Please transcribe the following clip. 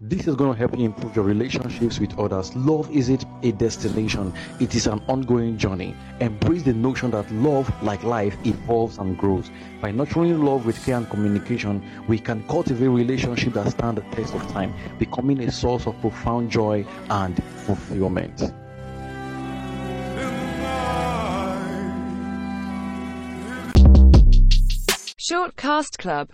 This is going to help you improve your relationships with others. Love isn't a destination, it is an ongoing journey. Embrace the notion that love, like life, evolves and grows. By nurturing love with care and communication, we can cultivate relationships that stand the test of time, becoming a source of profound joy and fulfillment. Shortcast Club